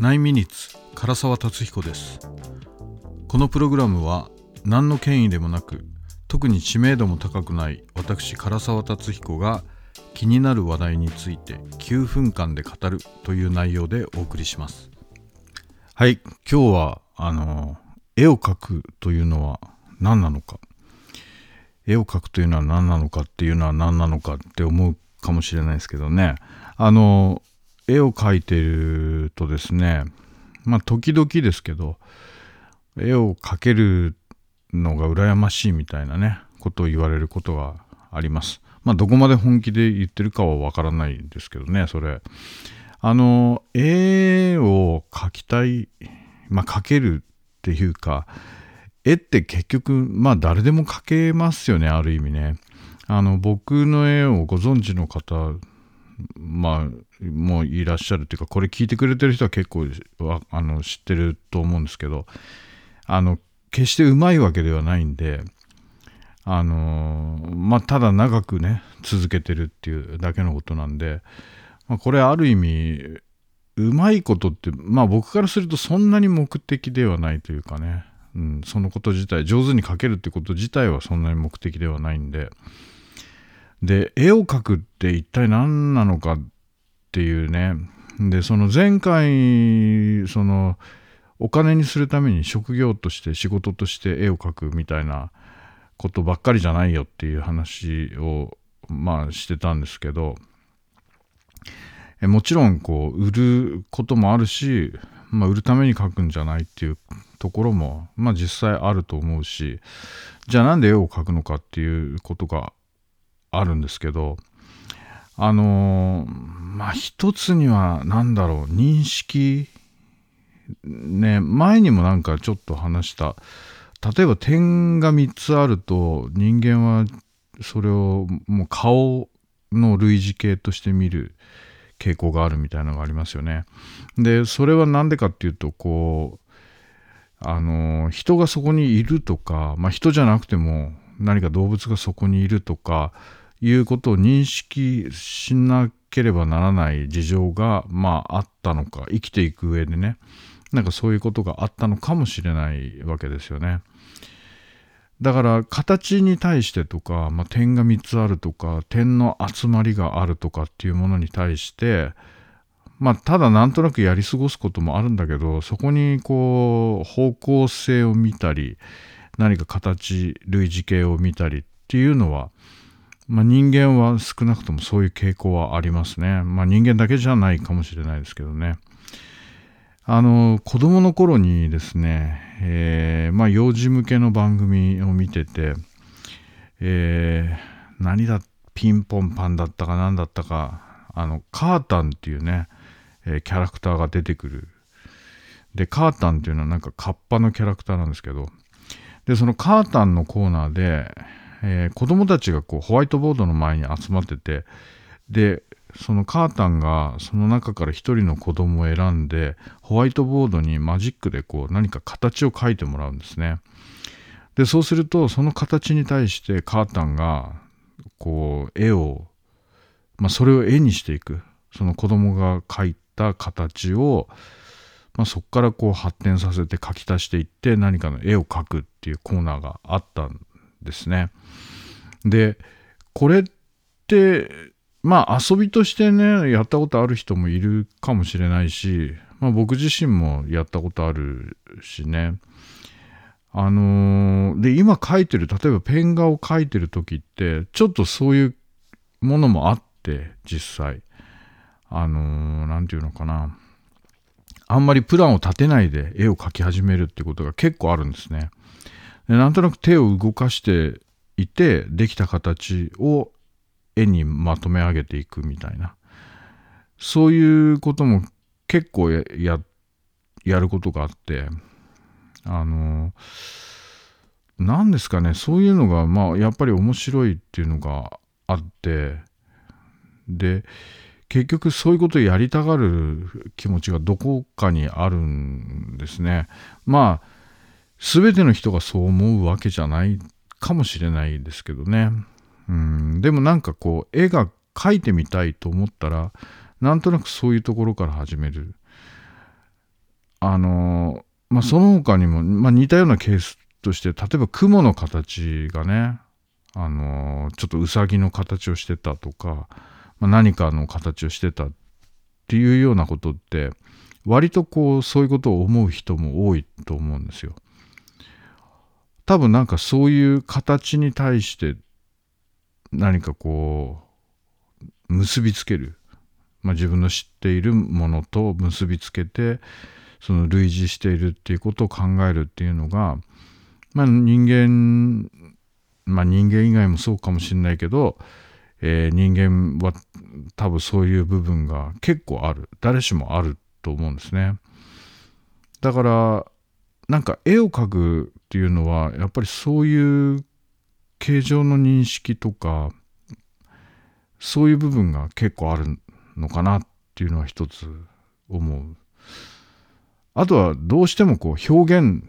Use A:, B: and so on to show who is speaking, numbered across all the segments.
A: 9ミニッツ唐沢達彦です。このプログラムは何の権威でもなく特に知名度も高くない私唐沢達彦が気になる話題について9分間で語るという内容でお送りします。はい今日はあの絵を描くというのは何なのか。絵を描くというのは何なのかっていうのは何なのかって思うかもしれないですけどね。あの絵を描いてるとですねまあ時々ですけど絵を描けるのが羨ましいみたいなねことを言われることがあります。まあどこまで本気で言ってるかはわからないですけどねそれ。あの絵を描きたいまあ描けるっていうか絵って結局まあ誰でも描けますよねある意味ね。あの僕の絵をご存知の方まあもういらっしゃるっていうかこれ聞いてくれてる人は結構あの知ってると思うんですけどあの決してうまいわけではないんであのまあただ長くね続けてるっていうだけのことなんで、まあ、これある意味うまいことってまあ僕からするとそんなに目的ではないというかね、うん、そのこと自体上手に描けるってこと自体はそんなに目的ではないんでで絵を描くって一体何なのかっていうね。でその前回そのお金にするために職業として仕事として絵を描くみたいなことばっかりじゃないよっていう話をまあしてたんですけど。もちろんこう売ることもあるし、まあ、売るために描くんじゃないっていうところも、まあ、実際あると思うしじゃあなんで絵を描くのかっていうことがあるんですけどあのまあ一つには何だろう認識ね前にもなんかちょっと話した例えば点が3つあると人間はそれをもう顔の類似形として見る傾向があるみたいなのがありますよね。でそれは何でかっていうとこうあの人がそこにいるとか、まあ、人じゃなくても何か動物がそこにいるとかいうことを認識しなければならない事情が、まあ、あったのか生きていく上でねなんかそういうことがあったのかもしれないわけですよね。だから形に対してとか、まあ、点が3つあるとか点の集まりがあるとかっていうものに対してまあただなんとなくやり過ごすこともあるんだけどそこにこう方向性を見たり何か形類似形を見たりっていうのはまあ、人間は少なくともそういう傾向はありますね。まあ、人間だけじゃないかもしれないですけどね。あの、子供の頃にですね、えー、まあ、幼児向けの番組を見てて、えー、何だ、ピンポンパンだったか何だったか、あの、カータンっていうね、えー、キャラクターが出てくる。で、カータンっていうのはなんかカッパのキャラクターなんですけど、で、そのカータンのコーナーで、えー、子供たちがこうホワイトボードの前に集まっててでそのカータンがその中から一人の子供を選んでホワイトボードにマジックでこう何か形を描いてもらうんですね。でそうするとその形に対してカータンがこう絵を、まあ、それを絵にしていくその子供が描いた形を、まあ、そこからこう発展させて描き足していって何かの絵を描くっていうコーナーがあったんですね。でこれってまあ遊びとしてねやったことある人もいるかもしれないし、まあ、僕自身もやったことあるしね。あのー、で今書いてる例えばペン画を描いてる時ってちょっとそういうものもあって実際。あの何、ー、て言うのかな。あんまりプランを立てないで絵を描き始めるってことが結構あるんですね。なんとなく手を動かしていてできた形を絵にまとめ上げていくみたいな。そういうことも結構やることがあってあの何ですかねそういうのがまあやっぱり面白いっていうのがあってで結局そういうことをやりたがる気持ちがどこかにあるんですね。まあ全ての人がそう思うわけじゃないかもしれないですけどね。うん、でもなんかこう、絵が描いてみたいと思ったら、なんとなくそういうところから始める。あのまあその他にも、まあ、似たようなケースとして例えば雲の形がねあのちょっとうさぎの形をしてたとか、まあ、何かの形をしてたっていうようなことって割とこうそういうことを思う人も多いと思うんですよ。多分なんかそういう形に対して何かこう結びつける、まあ、自分の知っているものと結びつけてその類似しているっていうことを考えるっていうのが、まあ、人間まあ人間以外もそうかもしれないけど、えー、人間は多分そういう部分が結構ある。誰しもあると思うんですね。だからなんか絵を描くっていうのはやっぱりそういう形状の認識とかそういう部分が結構あるのかなっていうのは一つ思う。あとはどうしてもこう表現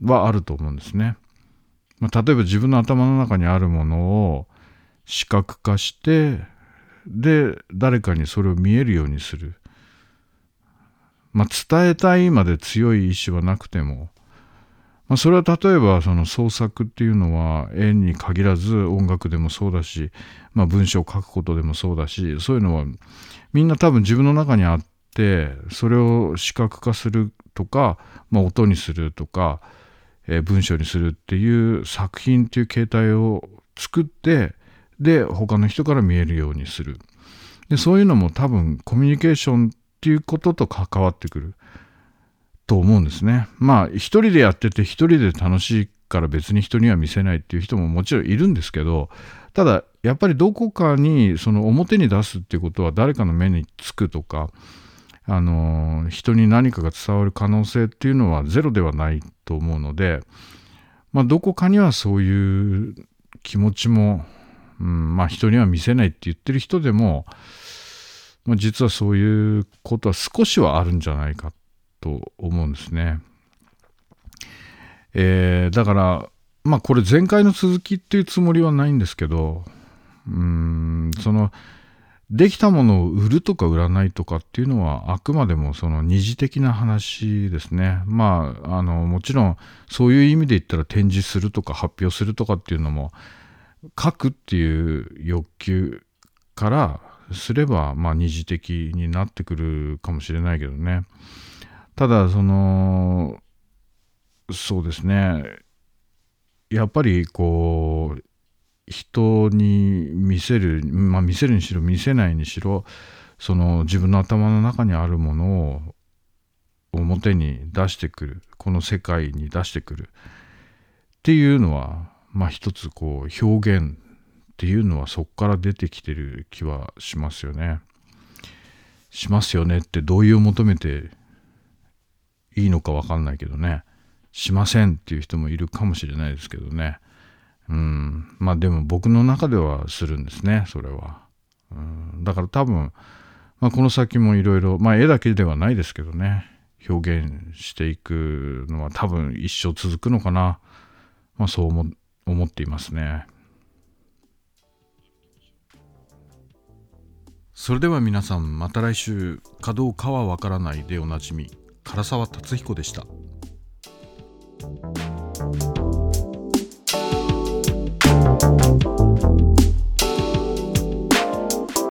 A: はあると思うんですね、まあ、例えば自分の頭の中にあるものを視覚化してで誰かにそれを見えるようにする。まあ、伝えたいまで強い意志はなくても、まあ、それは例えばその創作っていうのは絵に限らず音楽でもそうだし、まあ、文章を書くことでもそうだしそういうのはみんな多分自分の中にあってそれを視覚化するとか、まあ、音にするとか、えー、文章にするっていう作品っていう形態を作ってで他の人から見えるようにする。でそういうのも多分コミュニケーションっていうことと関わってくる。と思うんですね。まあ一人でやってて一人で楽しいから別に人には見せないっていう人ももちろんいるんですけどただやっぱりどこかにその表に出すっていうことは誰かの目につくとかあの人に何かが伝わる可能性っていうのはゼロではないと思うので、まあ、どこかにはそういう気持ちも、うん、まあ人には見せないって言ってる人でもまあ、実はそういうことは少しはあるんじゃないかっと思うんですね。えー、だからまあこれ前回の続きっていうつもりはないんですけどうんそのできたものを売るとか売らないとかっていうのはあくまでもその二次的な話ですね。まああのもちろんそういう意味で言ったら展示するとか発表するとかっていうのも書くっていう欲求からすれば、まあ、二次的になってくるかもしれないけどね。ただ、その、そうですね。やっぱり、こう、人に見せる、まあ、見せるにしろ、見せないにしろ、その自分の頭の中にあるものを表に出してくる、この世界に出してくるっていうのは、まあ一つこう表現っていうのはそこから出てきてる気はしますよね。しますよねって同意を求めていいのかわかんないけどね。しませんっていう人もいるかもしれないですけどね。うん。まあでも僕の中ではするんですね、それは。うん、だから多分、まあ、この先もいろいろ、まあ絵だけではないですけどね。表現していくのは多分一生続くのかな。まあそう思っていますね。それでは皆さんまた来週かどうかはわからないでおなじみ唐沢達彦でした。